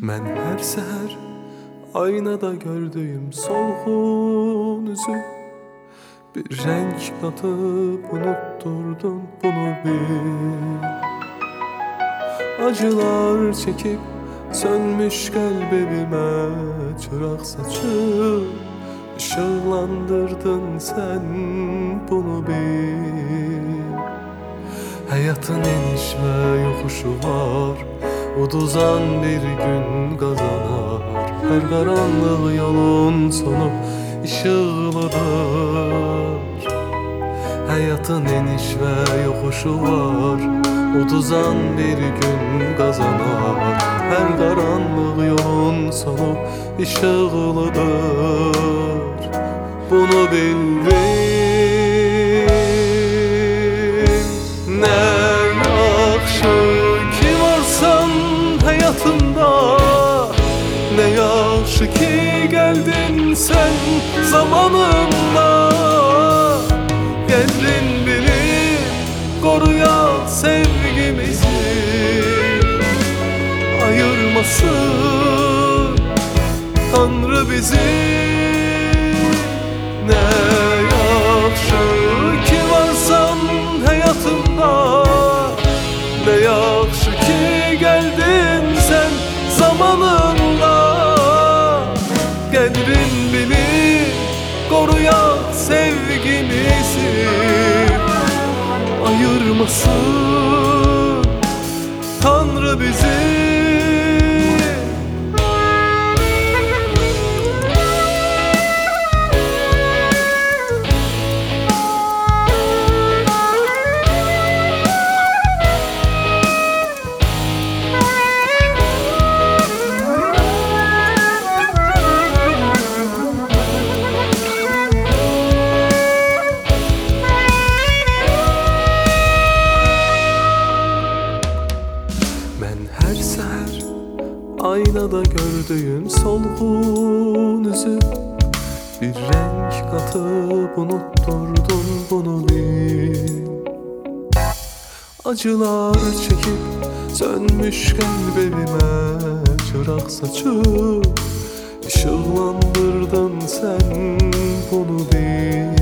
Mən hər səhər aynada gördüyüm solğun üzü Bir renk katıp unutturdun bunu bil Acılar çekip sönmüş kalbime çırak saçıp Işıklandırdın sen bunu bil Hayatın eniş ve yokuşu var Uduzan bir gün kazanar Her karanlık yolun sonu ışıklıdır Hayatın eniş ve yokuşu var Uduzan bir gün kazanar Her karanlık yolun sonu ışıklıdır Bunu bildim yaxşı ki geldin sen zamanında. Geldin beni koruya sevgimizi Ayırmasın. Tanrı bizi Ne yaxşı ki varsan hayatımda? Ne yaxşı ki geldin sen zamanında sevgimizi Ayırmasın. Tanrı bizi Ben her seher aynada gördüğüm solğun üzü Bir renk katıp unutturdun bunu bil Acılar çekip sönmüş kalbime çırak saçıp Işıklandırdın sen bunu bil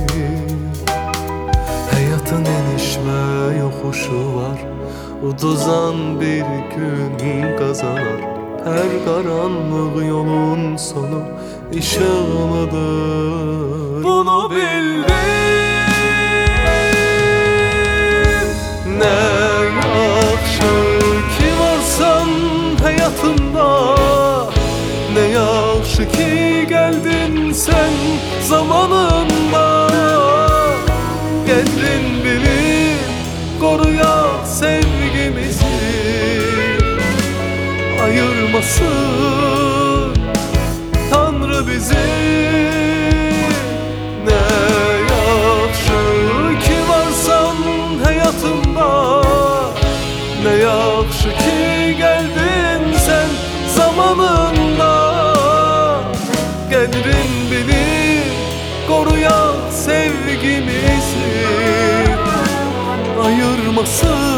Hayatın eniş ve yokuşu var Uduzan bir gün kazanar Her karanlık yolun sonu ışığlıdır Bunu bildim. Ne yaxşı ki varsan hayatımda? Ne yaxşı ki geldin sen zamanında? Geldin beni koruya Ayırmasın Tanrı bizi Ne yaxşı ki varsan hayatımda? Ne yaxşı ki geldin sen zamanında? Gelin beni koruya sevgimizi Ayırmasın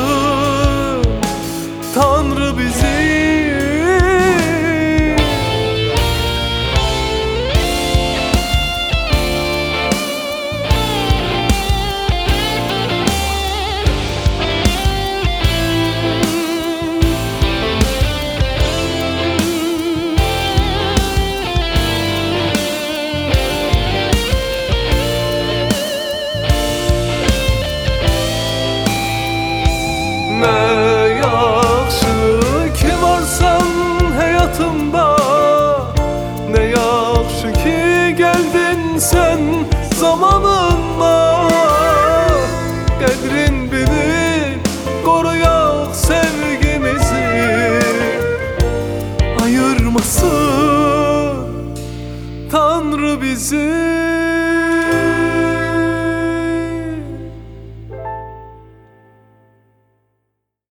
Tanrı bizi.